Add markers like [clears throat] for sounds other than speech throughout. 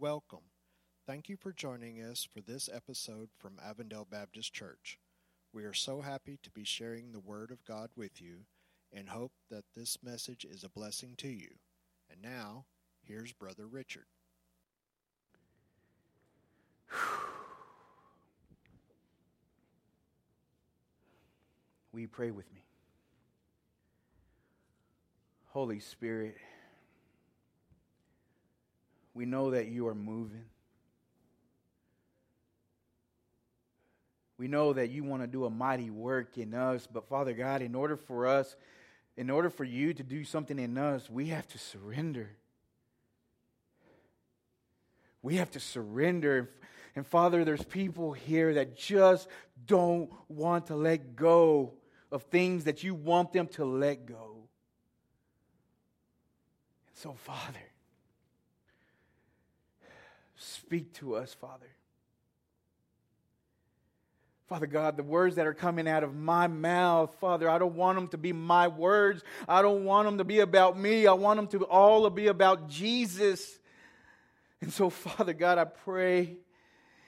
Welcome. Thank you for joining us for this episode from Avondale Baptist Church. We are so happy to be sharing the Word of God with you and hope that this message is a blessing to you. And now, here's Brother Richard. Will you pray with me? Holy Spirit, we know that you are moving. We know that you want to do a mighty work in us, but Father God, in order for us, in order for you to do something in us, we have to surrender. We have to surrender. And Father, there's people here that just don't want to let go of things that you want them to let go. And so, Father, speak to us, Father. Father God, the words that are coming out of my mouth, Father, I don't want them to be my words. I don't want them to be about me. I want them to all be about Jesus. And so, Father God, I pray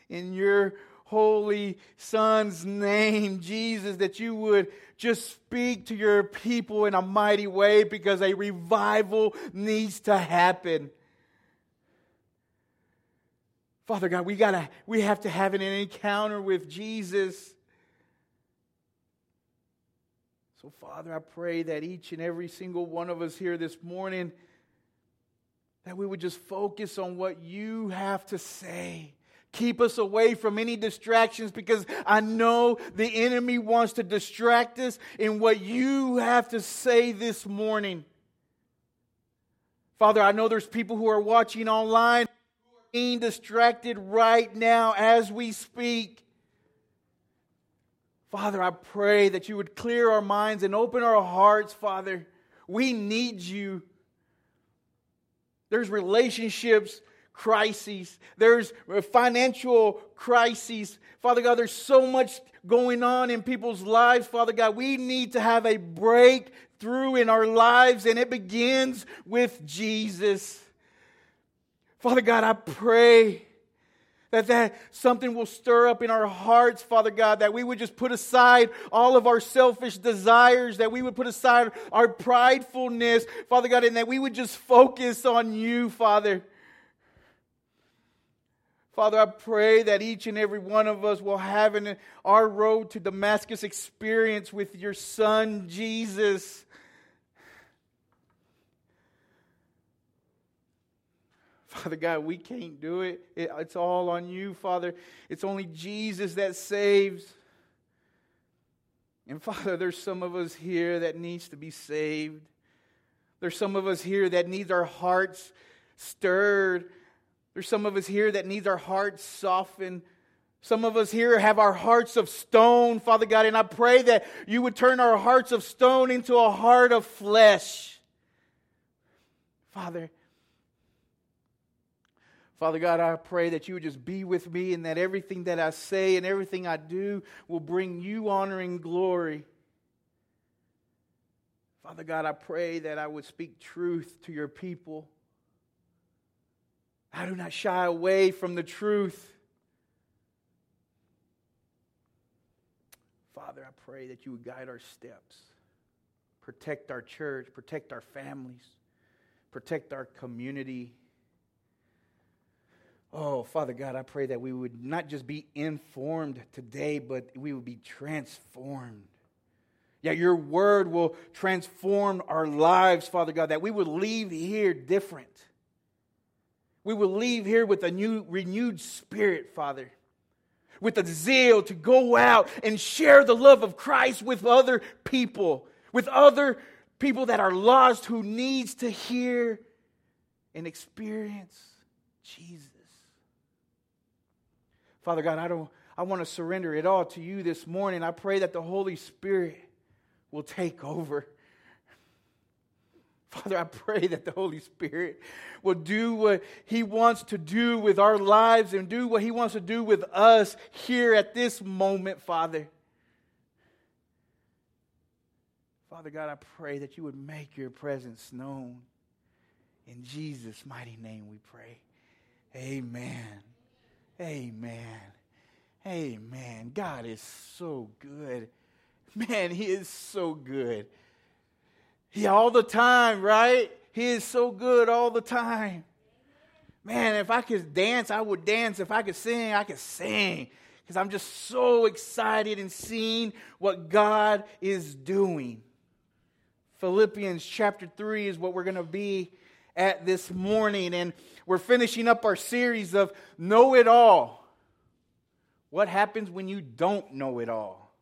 in your holy Son's name, Jesus, that you would just speak to your people in a mighty way because a revival needs to happen. Father God, we gotta we have to have an encounter with Jesus. So, Father, I pray that each and every single one of us here this morning that we would just focus on what you have to say. Keep us away from any distractions because I know the enemy wants to distract us in what you have to say this morning. Father, I know there's people who are watching online being distracted right now as we speak. Father, I pray that you would clear our minds and open our hearts, Father. We need you. There's relationships crises, there's financial crises. Father God, there's so much going on in people's lives, Father God. We need to have a breakthrough in our lives, and it begins with Jesus. Father God, I pray that that something will stir up in our hearts father god that we would just put aside all of our selfish desires that we would put aside our pridefulness father god and that we would just focus on you father Father, I pray that each and every one of us will have in our road to Damascus experience with your Son, Jesus. Father God, we can't do it. it. It's all on you, Father. It's only Jesus that saves. And Father, there's some of us here that needs to be saved. There's some of us here that needs our hearts stirred there's some of us here that needs our hearts softened. Some of us here have our hearts of stone, Father God, and I pray that you would turn our hearts of stone into a heart of flesh. Father, Father God, I pray that you would just be with me and that everything that I say and everything I do will bring you honor and glory. Father God, I pray that I would speak truth to your people. I do not shy away from the truth. Father, I pray that you would guide our steps, protect our church, protect our families, protect our community. Oh, Father God, I pray that we would not just be informed today, but we would be transformed. Yeah, your word will transform our lives, Father God, that we would leave here different. We will leave here with a new, renewed spirit, Father, with a zeal to go out and share the love of Christ with other people, with other people that are lost who needs to hear and experience Jesus. Father God, I don't I want to surrender it all to you this morning. I pray that the Holy Spirit will take over. [laughs] Father, I pray that the Holy Spirit will do what He wants to do with our lives and do what He wants to do with us here at this moment, Father. Father God, I pray that you would make your presence known. In Jesus' mighty name we pray. Amen. Amen. Amen. God is so good. Man, He is so good. He all the time, right? He is so good all the time. Man, if I could dance, I would dance. If I could sing, I could sing. Because I'm just so excited and seeing what God is doing. Philippians chapter 3 is what we're going to be at this morning. And we're finishing up our series of Know It All. What happens when you don't know it all?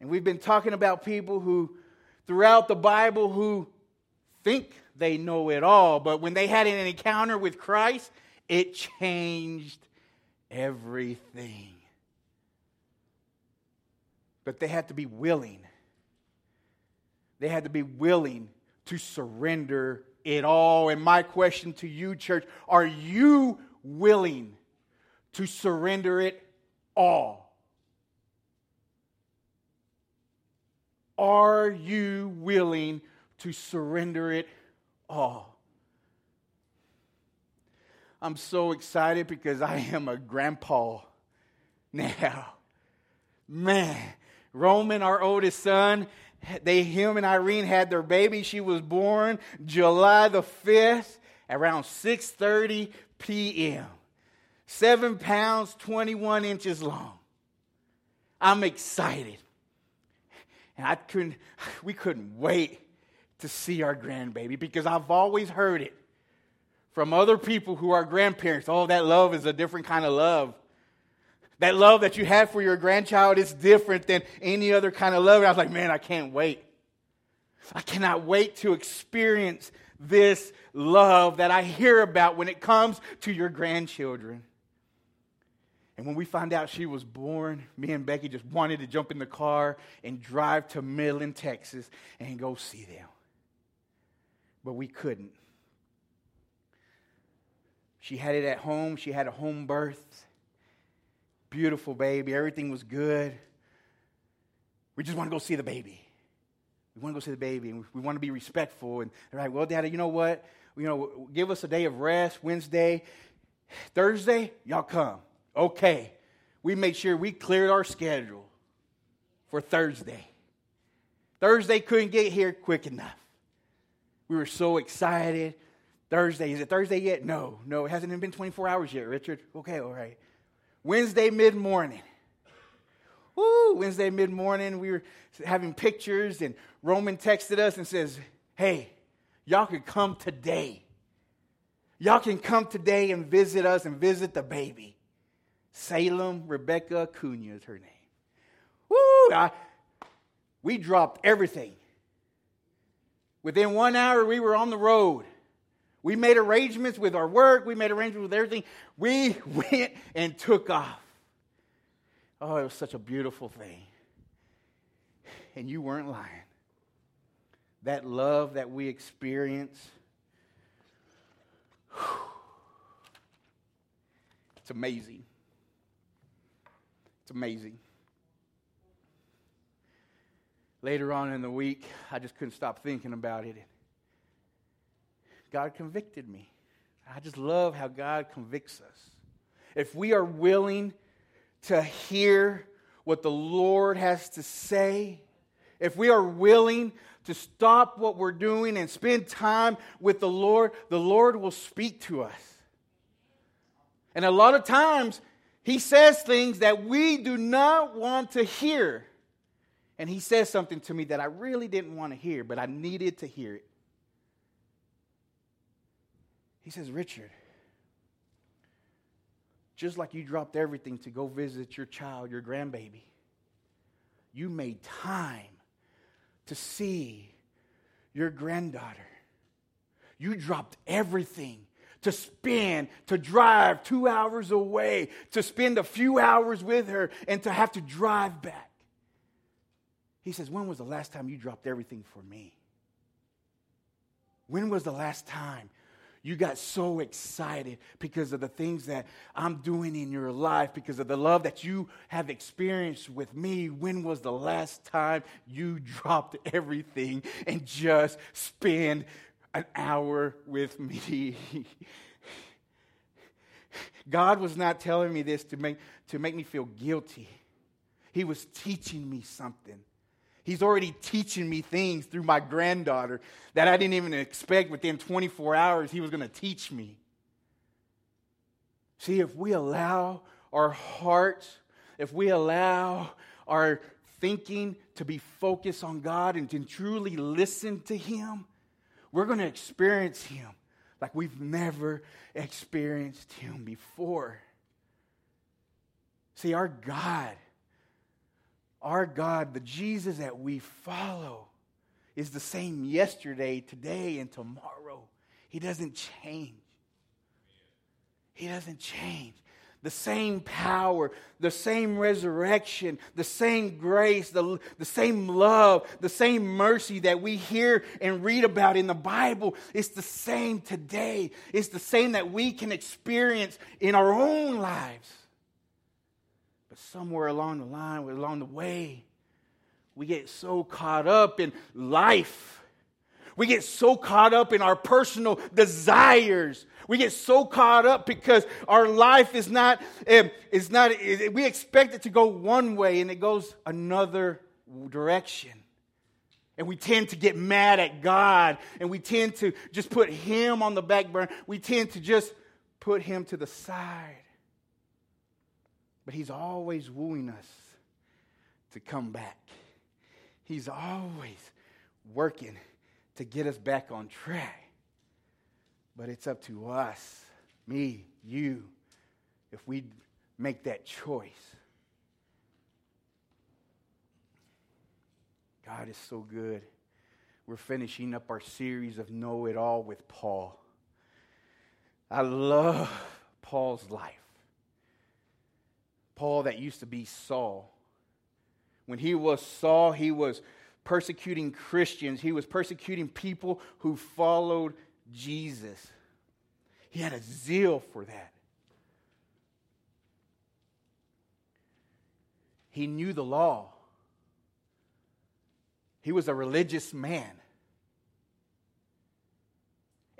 And we've been talking about people who, throughout the Bible, who think they know it all, but when they had an encounter with Christ, it changed everything. But they had to be willing. They had to be willing to surrender it all. And my question to you, church, are you willing to surrender it all? Are you willing to surrender it all? I'm so excited because I am a grandpa [laughs] now. Man, Roman, our oldest son, they, him and Irene had their baby. She was born July the 5th around 6.30 p.m. Seven pounds, 21 inches long. I'm excited. And I couldn't, we couldn't wait to see our grandbaby because I've always heard it from other people who are grandparents. Oh, that love is a different kind of love. That love that you have for your grandchild is different than any other kind of love. And I was like, man, I can't wait. I cannot wait to experience this love that I hear about when it comes to your grandchildren. And when we found out she was born, me and Becky just wanted to jump in the car and drive to Midland, Texas, and go see them. But we couldn't. She had it at home, she had a home birth beautiful baby. Everything was good. We just want to go see the baby. We want to go see the baby, and we want to be respectful. And they're like, "Well, Daddy, you know what? You know, give us a day of rest. Wednesday, Thursday, y'all come. Okay." We made sure we cleared our schedule for Thursday. Thursday couldn't get here quick enough. We were so excited. Thursday, is it Thursday yet? No, no, it hasn't even been 24 hours yet, Richard. Okay, all right. Wednesday mid morning. Woo, Wednesday mid morning, we were having pictures, and Roman texted us and says, Hey, y'all can come today. Y'all can come today and visit us and visit the baby. Salem Rebecca Cunha is her name. Woo! I, we dropped everything. Within one hour, we were on the road. We made arrangements with our work, we made arrangements with everything. We [laughs] went and took off. Oh, it was such a beautiful thing. And you weren't lying. That love that we experience, it's amazing. It's amazing. Later on in the week, I just couldn't stop thinking about it. God convicted me. I just love how God convicts us. If we are willing to hear what the Lord has to say, if we are willing to stop what we're doing and spend time with the Lord, the Lord will speak to us. And a lot of times, He says things that we do not want to hear. And He says something to me that I really didn't want to hear, but I needed to hear it. He says, Richard, just like you dropped everything to go visit your child, your grandbaby, you made time to see your granddaughter. You dropped everything to spend, to drive two hours away, to spend a few hours with her, and to have to drive back. He says, When was the last time you dropped everything for me? When was the last time you got so excited because of the things that I'm doing in your life, because of the love that you have experienced with me. When was the last time you dropped everything and just spend an hour with me? [laughs] God was not telling me this to make, to make me feel guilty. He was teaching me something. He's already teaching me things through my granddaughter that I didn't even expect within 24 hours he was going to teach me. See, if we allow our hearts, if we allow our thinking to be focused on God and to truly listen to Him, we're going to experience Him like we've never experienced Him before. See, our God our God, the Jesus that we follow, is the same yesterday, today, and tomorrow. He doesn't change. He doesn't change. The same power, the same resurrection, the same grace, the, the same love, the same mercy that we hear and read about in the Bible, it's the same today. It's the same that we can experience in our own lives. But somewhere along the line, along the way, we get so caught up in life. We get so caught up in our personal desires. We get so caught up because our life is not, eh, is not, we expect it to go one way and it goes another direction. And we tend to get mad at God and we tend to just put Him on the back burner. We tend to just put Him to the side. But He's always wooing us to come back. He's always working to get us back on track. But it's up to us, me, you, if we make that choice. God is so good. We're finishing up our series of Know It All with Paul. I love Paul's life. Paul that used to be Saul. When he was Saul, he was persecuting Christians, he was persecuting people who followed Jesus. He had a zeal for that. He knew the law. He was a religious man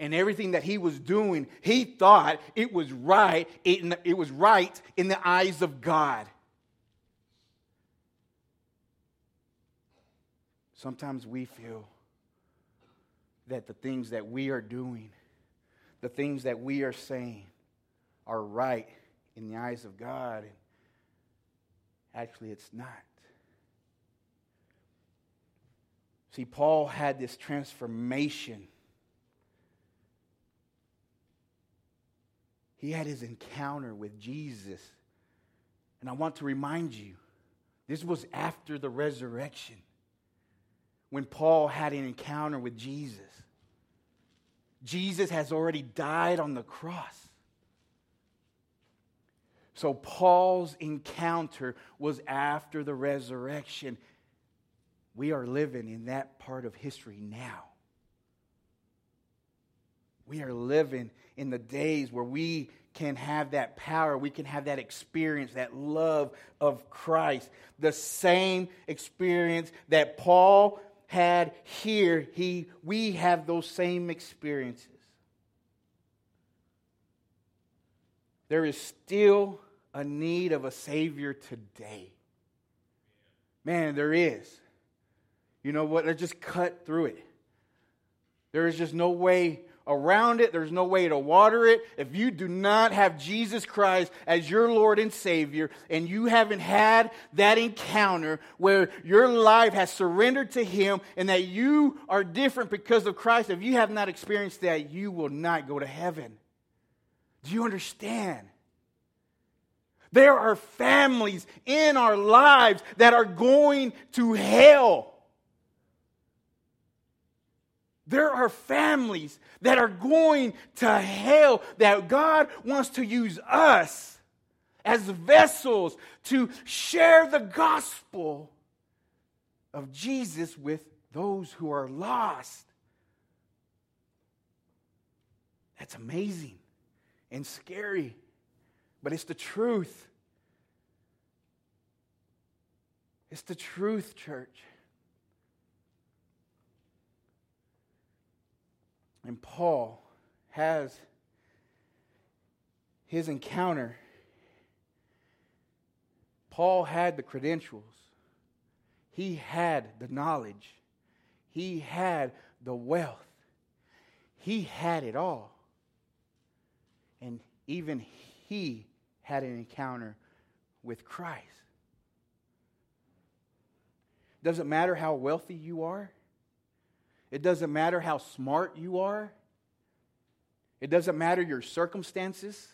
and everything that he was doing, he thought it was right. It, it was right in the eyes of God. Sometimes we feel that the things that we are doing, the things that we are saying, are right in the eyes of God. And actually, it's not. See, Paul had this transformation he had his encounter with Jesus. And I want to remind you, this was after the resurrection when Paul had an encounter with Jesus. Jesus has already died on the cross. So Paul's encounter was after the resurrection. We are living in that part of history now. We are living in the days where we can have that power, we can have that experience, that love of Christ. The same experience that Paul had here, he, we have those same experiences. There is still a need of a Savior today. Man, there is. You know what? Let's just cut through it. There is just no way around it. There's no way to water it. If you do not have Jesus Christ as your Lord and Savior, and you haven't had that encounter where your life has surrendered to Him and that you are different because of Christ, if you have not experienced that, you will not go to heaven. Do you understand? There are families in our lives that are going to hell there are families that are going to hell that God wants to use us as vessels to share the gospel of Jesus with those who are lost. That's amazing and scary, but it's the truth. It's the truth, church. And Paul has his encounter, Paul had the credentials, he had the knowledge, he had the wealth, he had it all. And even he had an encounter with Christ. Doesn't matter how wealthy you are. It doesn't matter how smart you are. It doesn't matter your circumstances.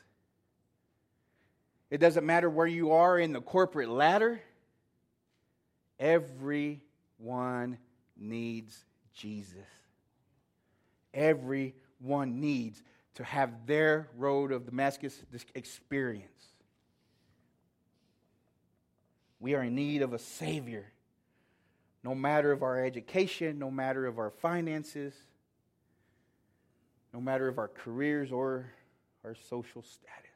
It doesn't matter where you are in the corporate ladder. Everyone needs Jesus. Everyone needs to have their road of Damascus experience. We are in need of a Savior. No matter of our education, no matter of our finances, no matter of our careers or our social status.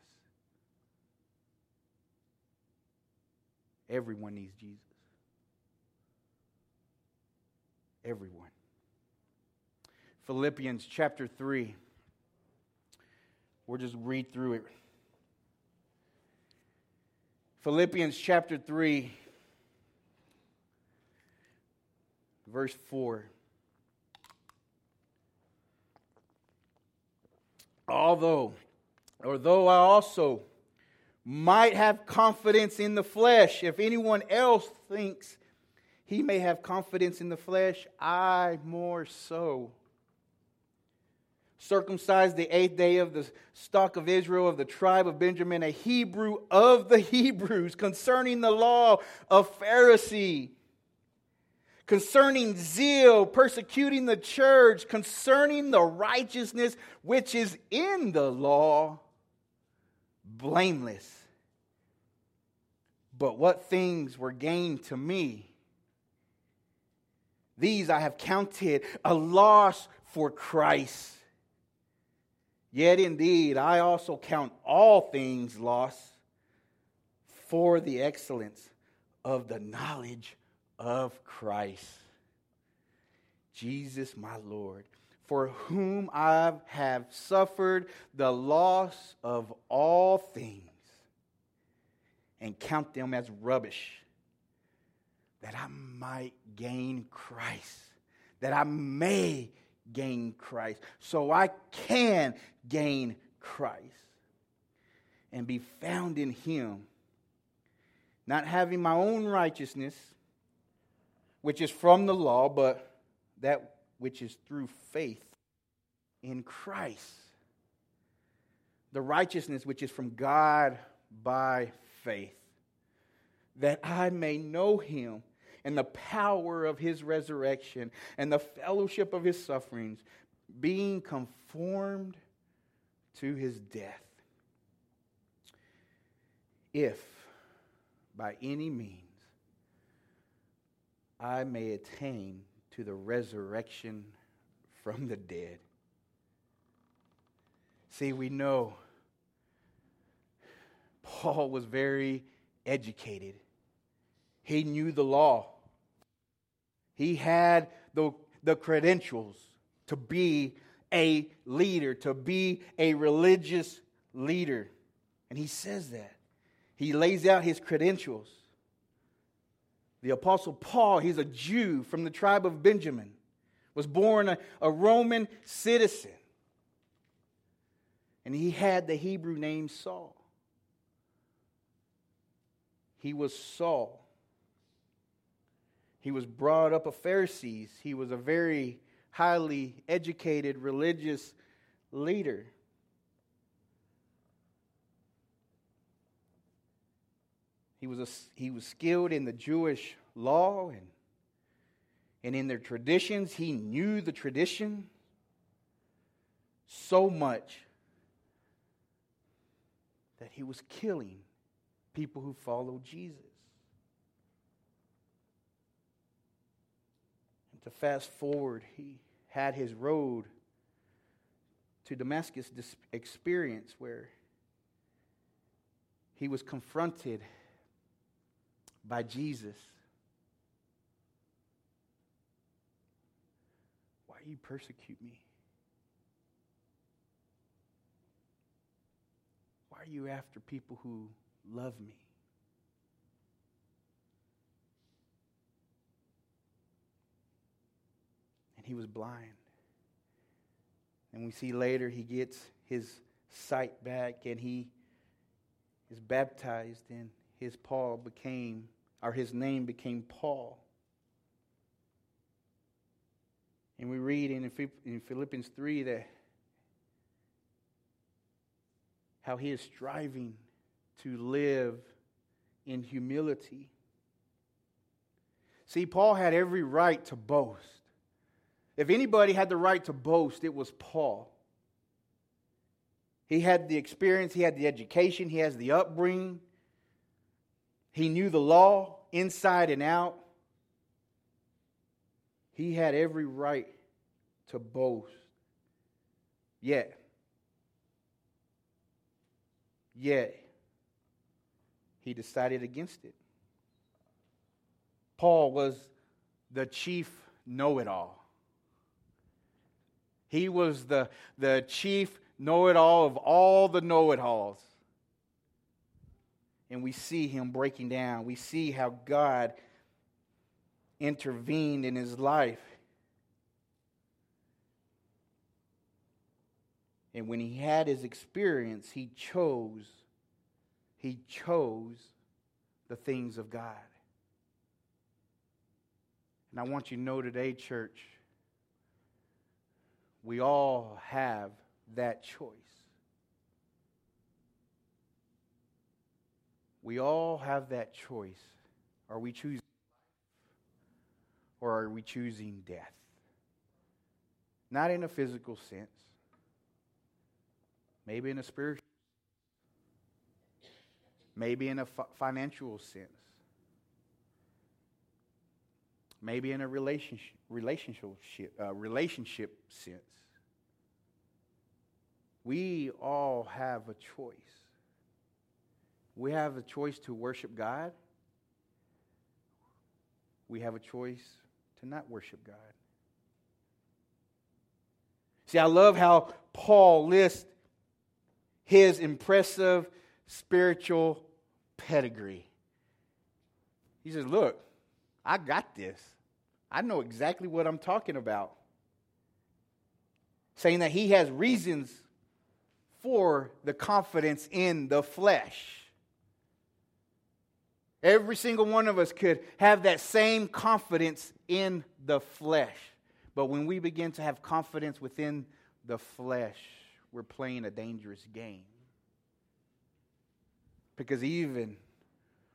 Everyone needs Jesus. Everyone. Philippians chapter 3. We'll just read through it. Philippians chapter 3, verse 4. Although, or though I also might have confidence in the flesh, if anyone else thinks he may have confidence in the flesh, I more so circumcised the eighth day of the stock of Israel, of the tribe of Benjamin, a Hebrew of the [laughs] Hebrews, concerning the law of Pharisee, concerning zeal, persecuting the church, concerning the righteousness which is in the law, blameless. But what things were gained to me? These I have counted a loss for Christ. Yet indeed, I also count all things lost for the excellence of the knowledge of Christ, Jesus my Lord, for whom I have suffered the loss of all things and count them as rubbish, that I might gain Christ, that I may gain Christ, so I can gain Christ and be found in Him, not having my own righteousness, which is from the law, but that which is through faith in Christ. The righteousness which is from God by faith, that I may know Him and the power of his resurrection and the fellowship of his sufferings, being conformed to his death. If by any means I may attain to the resurrection from the dead. See, we know Paul was very educated. He knew the law. He had the, the credentials to be a leader, to be a religious leader. And he says that. He lays out his credentials. The Apostle Paul, he's a Jew from the tribe of Benjamin, was born a, a Roman citizen. And he had the Hebrew name Saul. He was Saul. He was brought up a Pharisees. He was a very highly educated religious leader. He was, a, he was skilled in the Jewish law and, and in their traditions. He knew the tradition so much that he was killing people who followed Jesus. And to fast forward, he had his road to Damascus experience where he was confronted by Jesus. Why you persecute me? Why are you after people who love me? And he was blind. And we see later he gets his sight back and he is baptized and his Paul became or his name became Paul. And we read in, Philippians 3 that how he is striving to live in humility. See, Paul had every right to boast. If anybody had the right to boast, it was Paul. He had the experience, he had the education, he has the upbringing. He knew the law inside and out. He had every right to boast. Yet, yet, he decided against it. Paul was the chief know it all. He was the, the chief know it all of all the know it alls. And we see him breaking down. We see how God intervened in his life. And when he had his experience, he chose, he chose the things of God. And I want you to know today, church, we all have that choice. We all have that choice. Are we choosing life? or are we choosing death? Not in a physical sense, maybe in a spiritual, maybe in a financial sense, maybe in a relationship relationship uh, relationship sense. We all have a choice. We have a choice to worship God. We have a choice to not worship God. See, I love how Paul lists his impressive spiritual pedigree. He says, Look, I got this. I know exactly what I'm talking about. Saying that he has reasons for the confidence in the flesh. Every single one of us could have that same confidence in the flesh. But when we begin to have confidence within the flesh, we're playing a dangerous game. Because even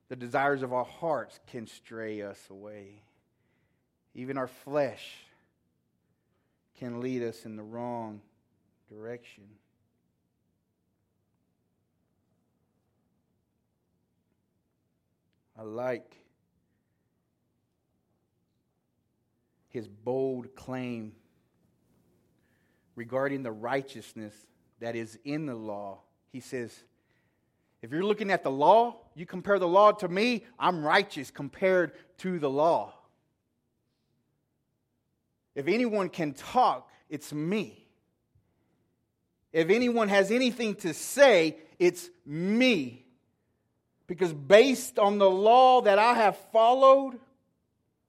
the desires of our hearts can stray us away. Even our flesh can lead us in the wrong direction. I like his bold claim regarding the righteousness that is in the law. He says, if you're looking at the law, you compare the law to me, I'm righteous compared to the law. If anyone can talk, it's me. If anyone has anything to say, it's me. Because based on the law that I have followed,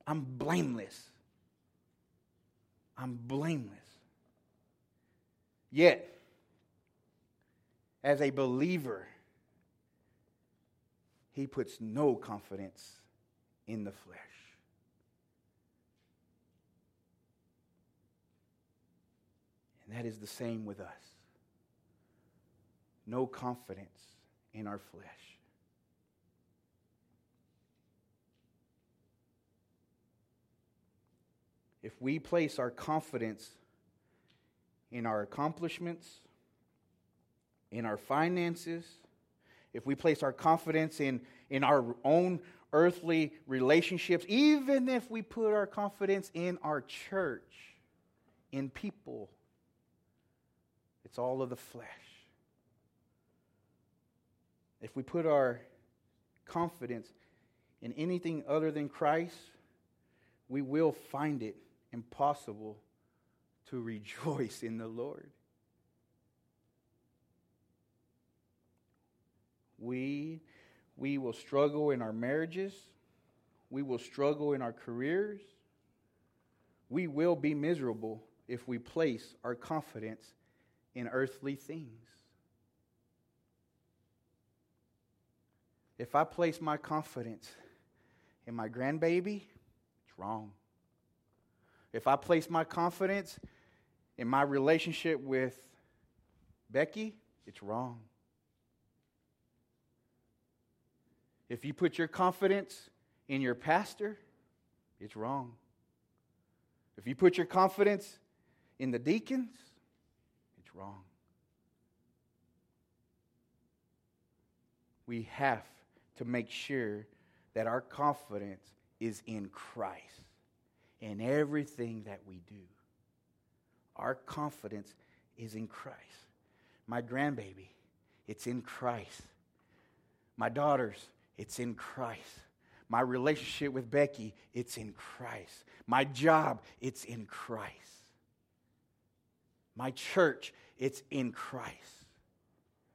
I'm blameless. I'm blameless. Yet, as a believer, he puts no confidence in the flesh. And that is the same with us. No confidence in our flesh. If we place our confidence in our accomplishments, in our finances, if we place our confidence in, in our own earthly relationships, even if we put our confidence in our church, in people, it's all of the flesh. If we put our confidence in anything other than Christ, we will find it impossible to rejoice in the Lord. we, we will struggle in our marriages. We will struggle in our careers. We will be miserable if we place our confidence in earthly things. If I place my confidence in my grandbaby, it's wrong. If I place my confidence in my relationship with Becky, it's wrong. If you put your confidence in your pastor, it's wrong. If you put your confidence in the deacons, it's wrong. We have to make sure that our confidence is in Christ in everything that we do. Our confidence is in Christ. My grandbaby, it's in Christ. My daughters, it's in Christ. My relationship with Becky, it's in Christ. My job, it's in Christ. My church, it's in Christ.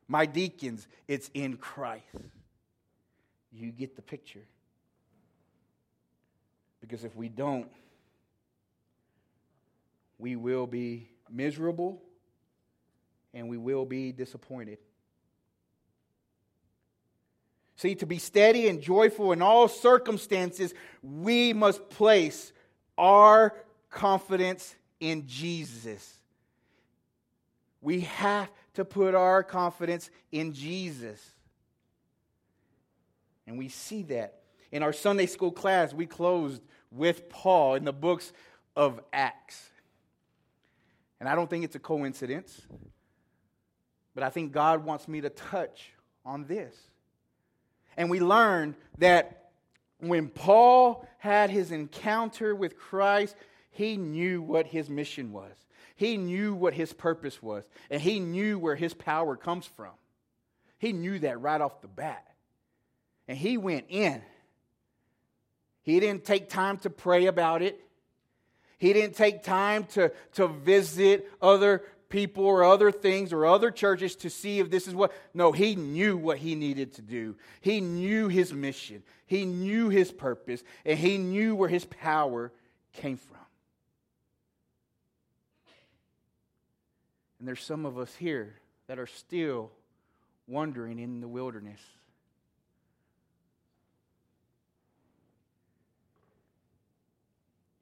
My deacons, it's in Christ. You get the picture. Because if we don't, we will be miserable and we will be disappointed. See, to be steady and joyful in all circumstances, we must place our confidence in Jesus. We have to put our confidence in Jesus. And we see that. In our Sunday school class, we closed with Paul in the books of Acts. And I don't think it's a coincidence, but I think God wants me to touch on this. And we learned that when Paul had his encounter with Christ, he knew what his mission was. He knew what his purpose was, and he knew where his power comes from. He knew that right off the bat. And he went in. He didn't take time to pray about it. He didn't take time to, to visit other people or other things or other churches to see if this is what. No, he knew what he needed to do. He knew his mission, he knew his purpose, and he knew where his power came from. And there's some of us here that are still wandering in the wilderness.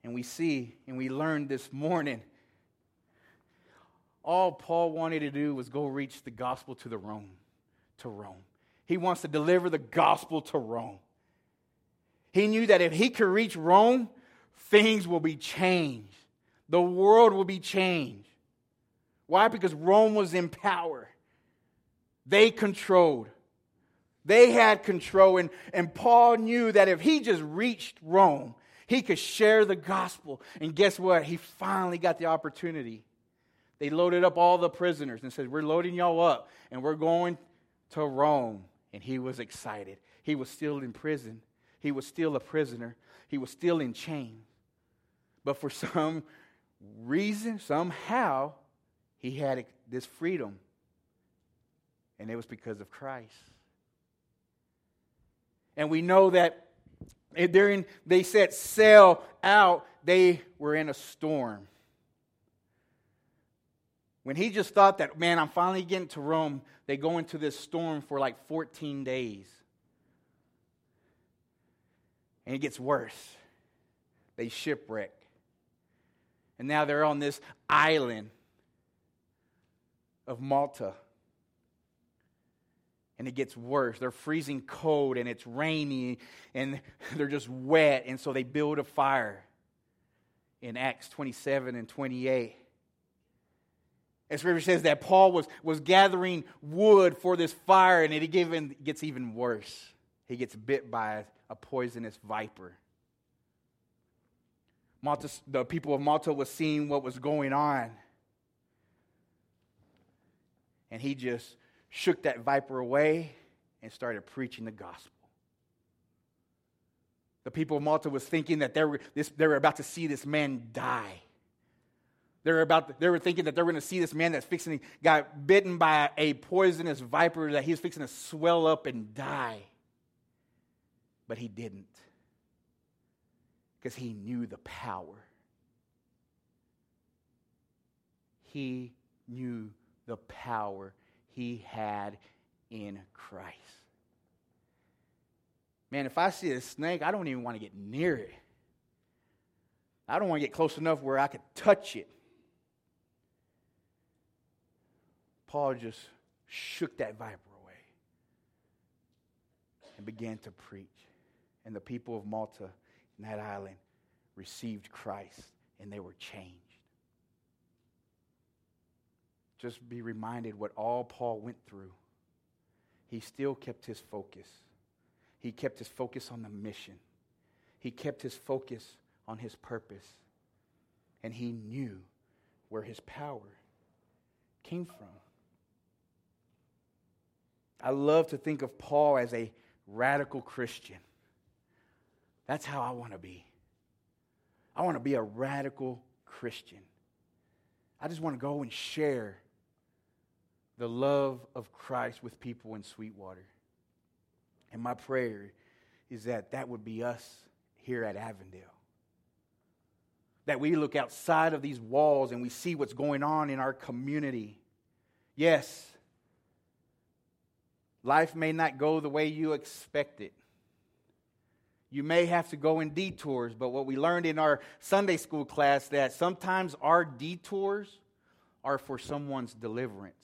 And we see and we learned this morning all Paul wanted to do was go reach the gospel to the Rome, to Rome. He wants to deliver the gospel to Rome. He knew that if he could reach Rome, things will be changed. The world will be changed. Why? Because Rome was in power. They controlled. They had control. And, and Paul knew that if he just reached Rome, he could share the gospel. And guess what? He finally got the opportunity. They loaded up all the prisoners and said, We're loading y'all up and we're going to Rome. And he was excited. He was still in prison, he was still a prisoner, he was still in chains. But for [laughs] some reason, somehow, he had this freedom. And it was because of Christ. And we know that during they set sail out, they were in a storm. When he just thought that, man, I'm finally getting to Rome, they go into this storm for like 14 days. And it gets worse. They shipwreck. And now they're on this island of Malta and it gets worse. They're freezing cold and it's rainy and [laughs] they're just wet. And so they build a fire in Acts 27 and 28. And scripture says that Paul was, was gathering wood for this fire and it even, gets even worse. He gets bit by a poisonous viper. Malta, the people of Malta was seeing what was going on. And he just shook that viper away and started preaching the gospel. The people of Malta was thinking that they were, this, they were about to see this man die. They were, about, they were thinking that they were going to see this man that's fixing, got bitten by a poisonous viper, that he's fixing to swell up and die. But he didn't. Because he knew the power. He knew the power he had in Christ. Man, if I see a snake, I don't even want to get near it. I don't want to get close enough where I could touch it. Paul just shook that viper away and began to preach. And the people of Malta in that island received Christ and they were changed. Just be reminded what all Paul went through. He still kept his focus. He kept his focus on the mission. He kept his focus on his purpose. And he knew where his power came from. I love to think of Paul as a radical Christian. That's how I want to be. I want to be a radical Christian. I just want to go and share the love of Christ with people in Sweetwater. And my prayer is that that would be us here at Avondale. That we look outside of these walls and we see what's going on in our community. Yes, Life may not go the way you expect it. You may have to go in detours, but what we learned in our Sunday school class that sometimes our detours are for someone's deliverance.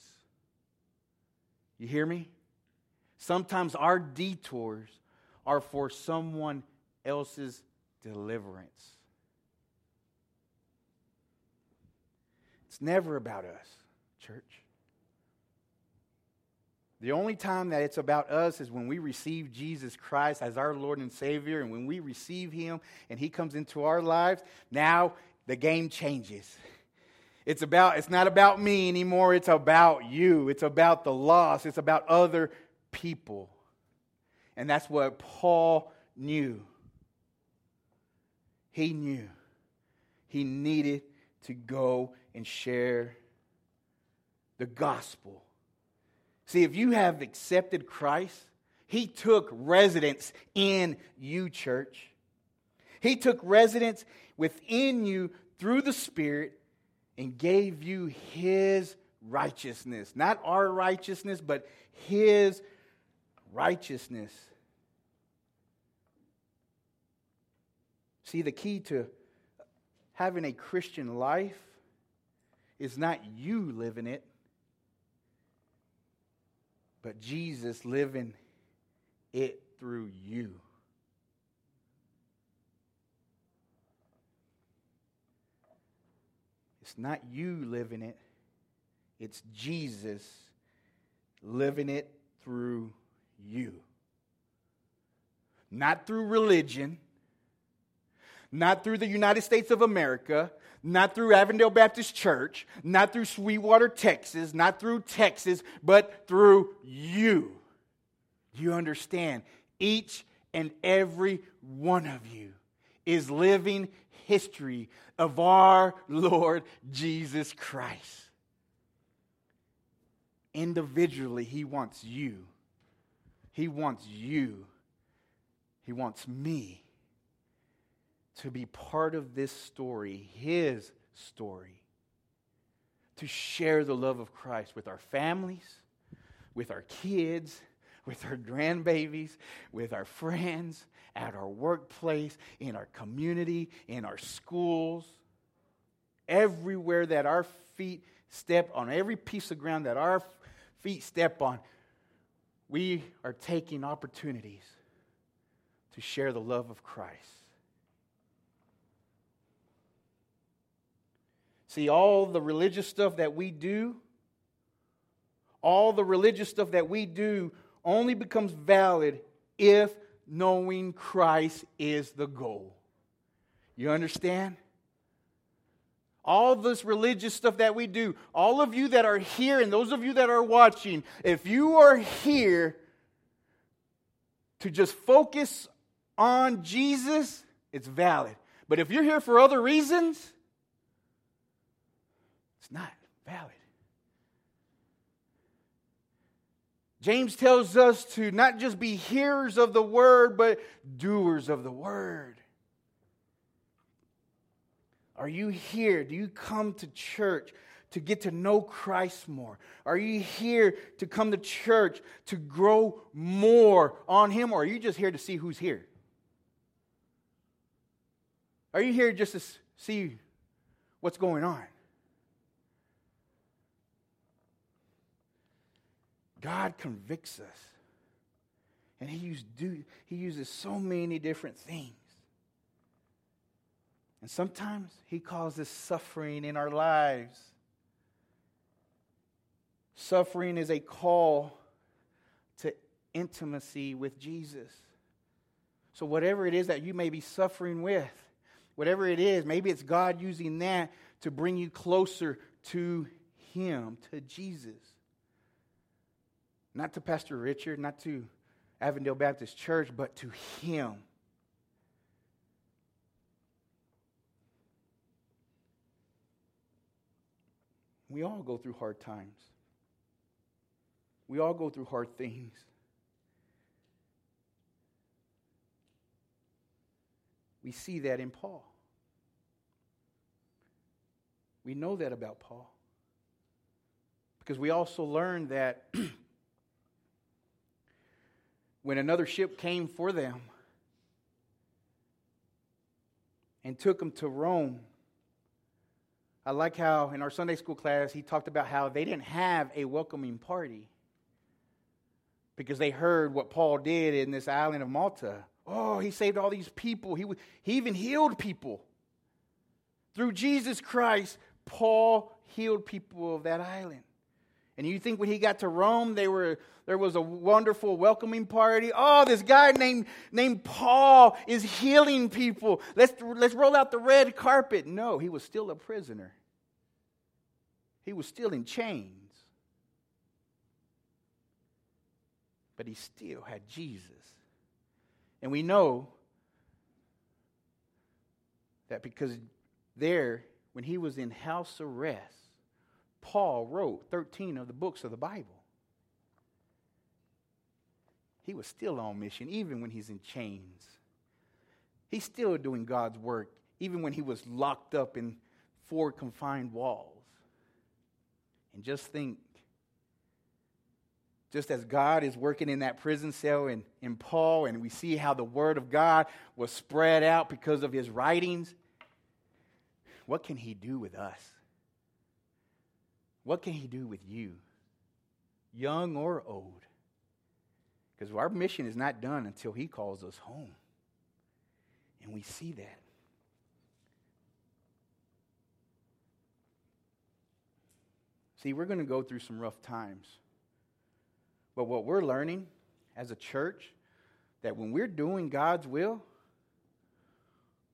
You hear me? Sometimes our detours are for someone else's deliverance. It's never about us, church. The only time that it's about us is when we receive Jesus Christ as our Lord and Savior, and when we receive Him and He comes into our lives, now the game changes. [laughs] It's about it's not about me anymore, it's about you. It's about the lost, it's about other people. And that's what Paul knew. He knew he needed to go and share the gospel See, if you have accepted Christ, He took residence in you, church. He took residence within you through the Spirit and gave you His righteousness. Not our righteousness, but His righteousness. See, the key to having a Christian life is not you living it, but Jesus living it through you. Not you living it, it's Jesus living it through you. Not through religion, not through the United States of America, not through Avondale Baptist Church, not through Sweetwater, Texas, not through Texas, but through you. You understand? Each and every one of you is living history of our Lord Jesus Christ. Individually, He wants you. He wants you. He wants me to be part of this story, His story, to share the love of Christ with our families, with our kids, with our grandbabies, with our friends, at our workplace, in our community, in our schools, everywhere that our feet step on, every piece of ground that our feet step on, we are taking opportunities to share the love of Christ. See, all the religious stuff that we do, all the religious stuff that we do only becomes valid if knowing Christ is the goal. You understand? All this religious stuff that we do, all of you that are here and those of you that are watching, if you are here to just focus on Jesus, it's valid. But if you're here for other reasons, It's not valid. James tells us to not just be hearers of the word, but doers of the word. Are you here? Do you come to church to get to know Christ more? Are you here to come to church to grow more on Him, or are you just here to see who's here? Are you here just to see what's going on? God convicts us. And he, used he uses so many different things. And sometimes he causes suffering in our lives. Suffering is a call to intimacy with Jesus. So, whatever it is that you may be suffering with, whatever it is, maybe it's God using that to bring you closer to Him, to Jesus. Not to Pastor Richard, not to Avondale Baptist Church, but to Him. We all go through hard times. We all go through hard things. We see that in Paul. We know that about Paul. Because we also learn that [clears throat] when another ship came for them and took them to Rome, I like how in our Sunday school class he talked about how they didn't have a welcoming party because they heard what Paul did in this island of Malta. Oh, he saved all these people. He, he even healed people. Through Jesus Christ, Paul healed people of that island. And you think when he got to Rome, they were, there was a wonderful welcoming party? Oh, this guy named, named Paul is healing people. Let's, let's roll out the red carpet. No, he was still a prisoner, he was still in chains. But he still had Jesus. And we know that because there, when he was in house arrest, Paul wrote 13 of the books of the Bible. He was still on mission, even when he's in chains. He's still doing God's work, even when he was locked up in four confined walls. And just think just as God is working in that prison cell in, in Paul, and we see how the Word of God was spread out because of his writings, what can he do with us? What can He do with you, young or old? Because our mission is not done until He calls us home. And we see that. See, we're going to go through some rough times. But what we're learning as a church, that when we're doing God's will,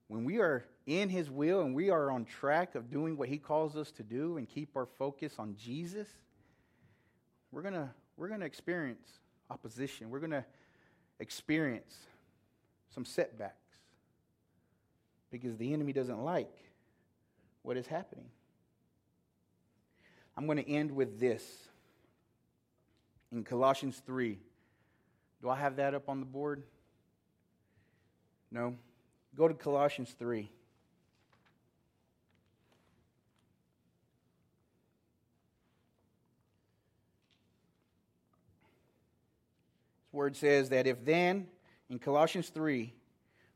when we are in His will and we are on track of doing what He calls us to do and keep our focus on Jesus, we're going to we're going to experience opposition. We're going to experience some setbacks because the enemy doesn't like what is happening. I'm going to end with this in Colossians 3. Do I have that up on the board? No? Go to Colossians 3. Word says that if then, in Colossians 3,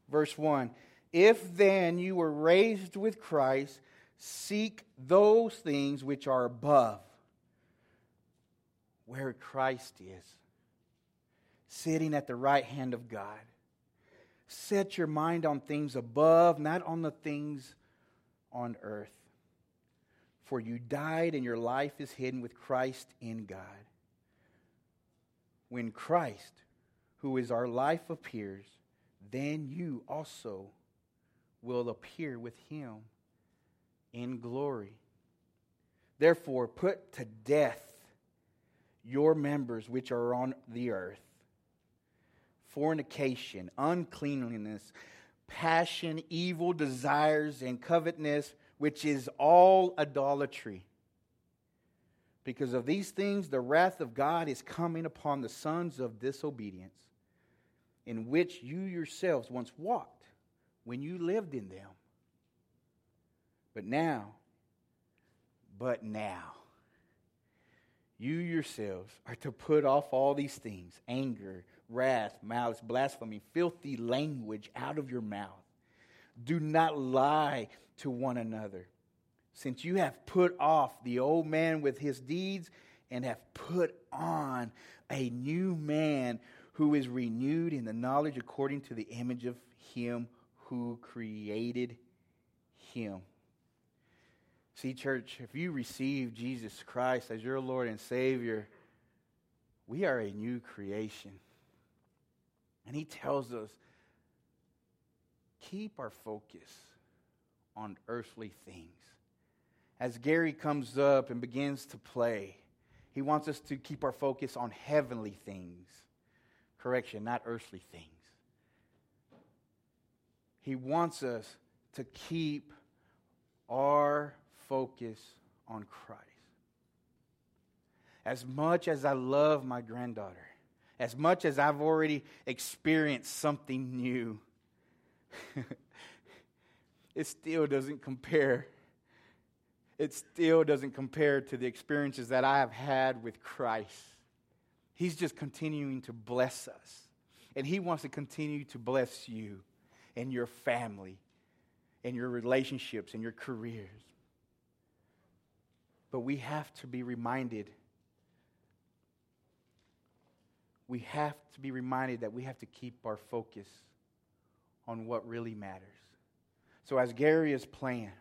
verse 1, if then you were raised with Christ, seek those things which are above, where Christ is, sitting at the right hand of God. Set your mind on things above, not on the things on earth. For you died, and your life is hidden with Christ in God when Christ, who is our life, appears, then you also will appear with him in glory. Therefore, put to death your members which are on the earth fornication, uncleanliness, passion, evil desires, and covetousness, which is all idolatry. Because of these things, the wrath of God is coming upon the sons of disobedience, in which you yourselves once walked when you lived in them. But now, but now, you yourselves are to put off all these things anger, wrath, malice, blasphemy, filthy language out of your mouth. Do not lie to one another since you have put off the old man with his deeds and have put on a new man who is renewed in the knowledge according to the image of him who created him. See, church, if you receive Jesus Christ as your Lord and Savior, we are a new creation. And he tells us keep our focus on earthly things as Gary comes up and begins to play, he wants us to keep our focus on heavenly things. Correction, not earthly things. He wants us to keep our focus on Christ. As much as I love my granddaughter, as much as I've already experienced something new, [laughs] it still doesn't compare it still doesn't compare to the experiences that I have had with Christ. He's just continuing to bless us. And He wants to continue to bless you and your family and your relationships and your careers. But we have to be reminded. We have to be reminded that we have to keep our focus on what really matters. So, as Gary is playing,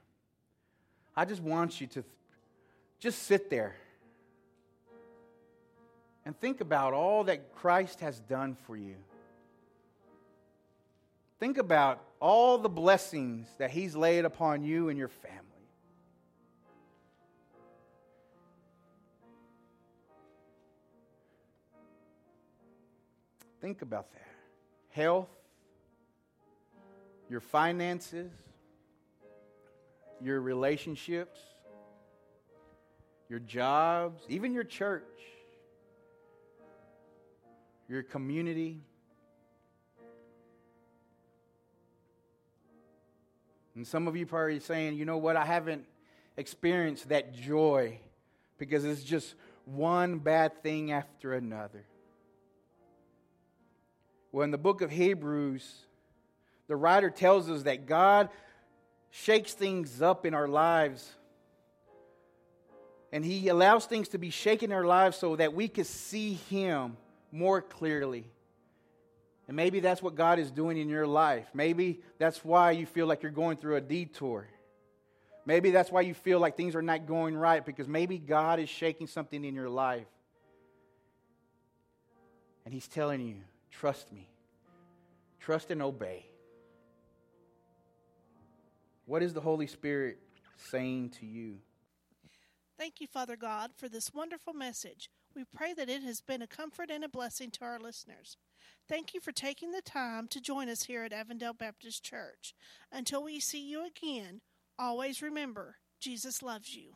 I just want you to just sit there and think about all that Christ has done for you. Think about all the blessings that He's laid upon you and your family. Think about that. Health, your finances, your relationships, your jobs, even your church, your community. And some of you probably saying, you know what, I haven't experienced that joy because it's just one bad thing after another. Well, in the book of Hebrews, the writer tells us that God shakes things up in our lives. And He allows things to be shaken in our lives so that we can see Him more clearly. And maybe that's what God is doing in your life. Maybe that's why you feel like you're going through a detour. Maybe that's why you feel like things are not going right because maybe God is shaking something in your life. And He's telling you, trust me, trust and obey. What is the Holy Spirit saying to you? Thank you, Father God, for this wonderful message. We pray that it has been a comfort and a blessing to our listeners. Thank you for taking the time to join us here at Avondale Baptist Church. Until we see you again, always remember Jesus loves you.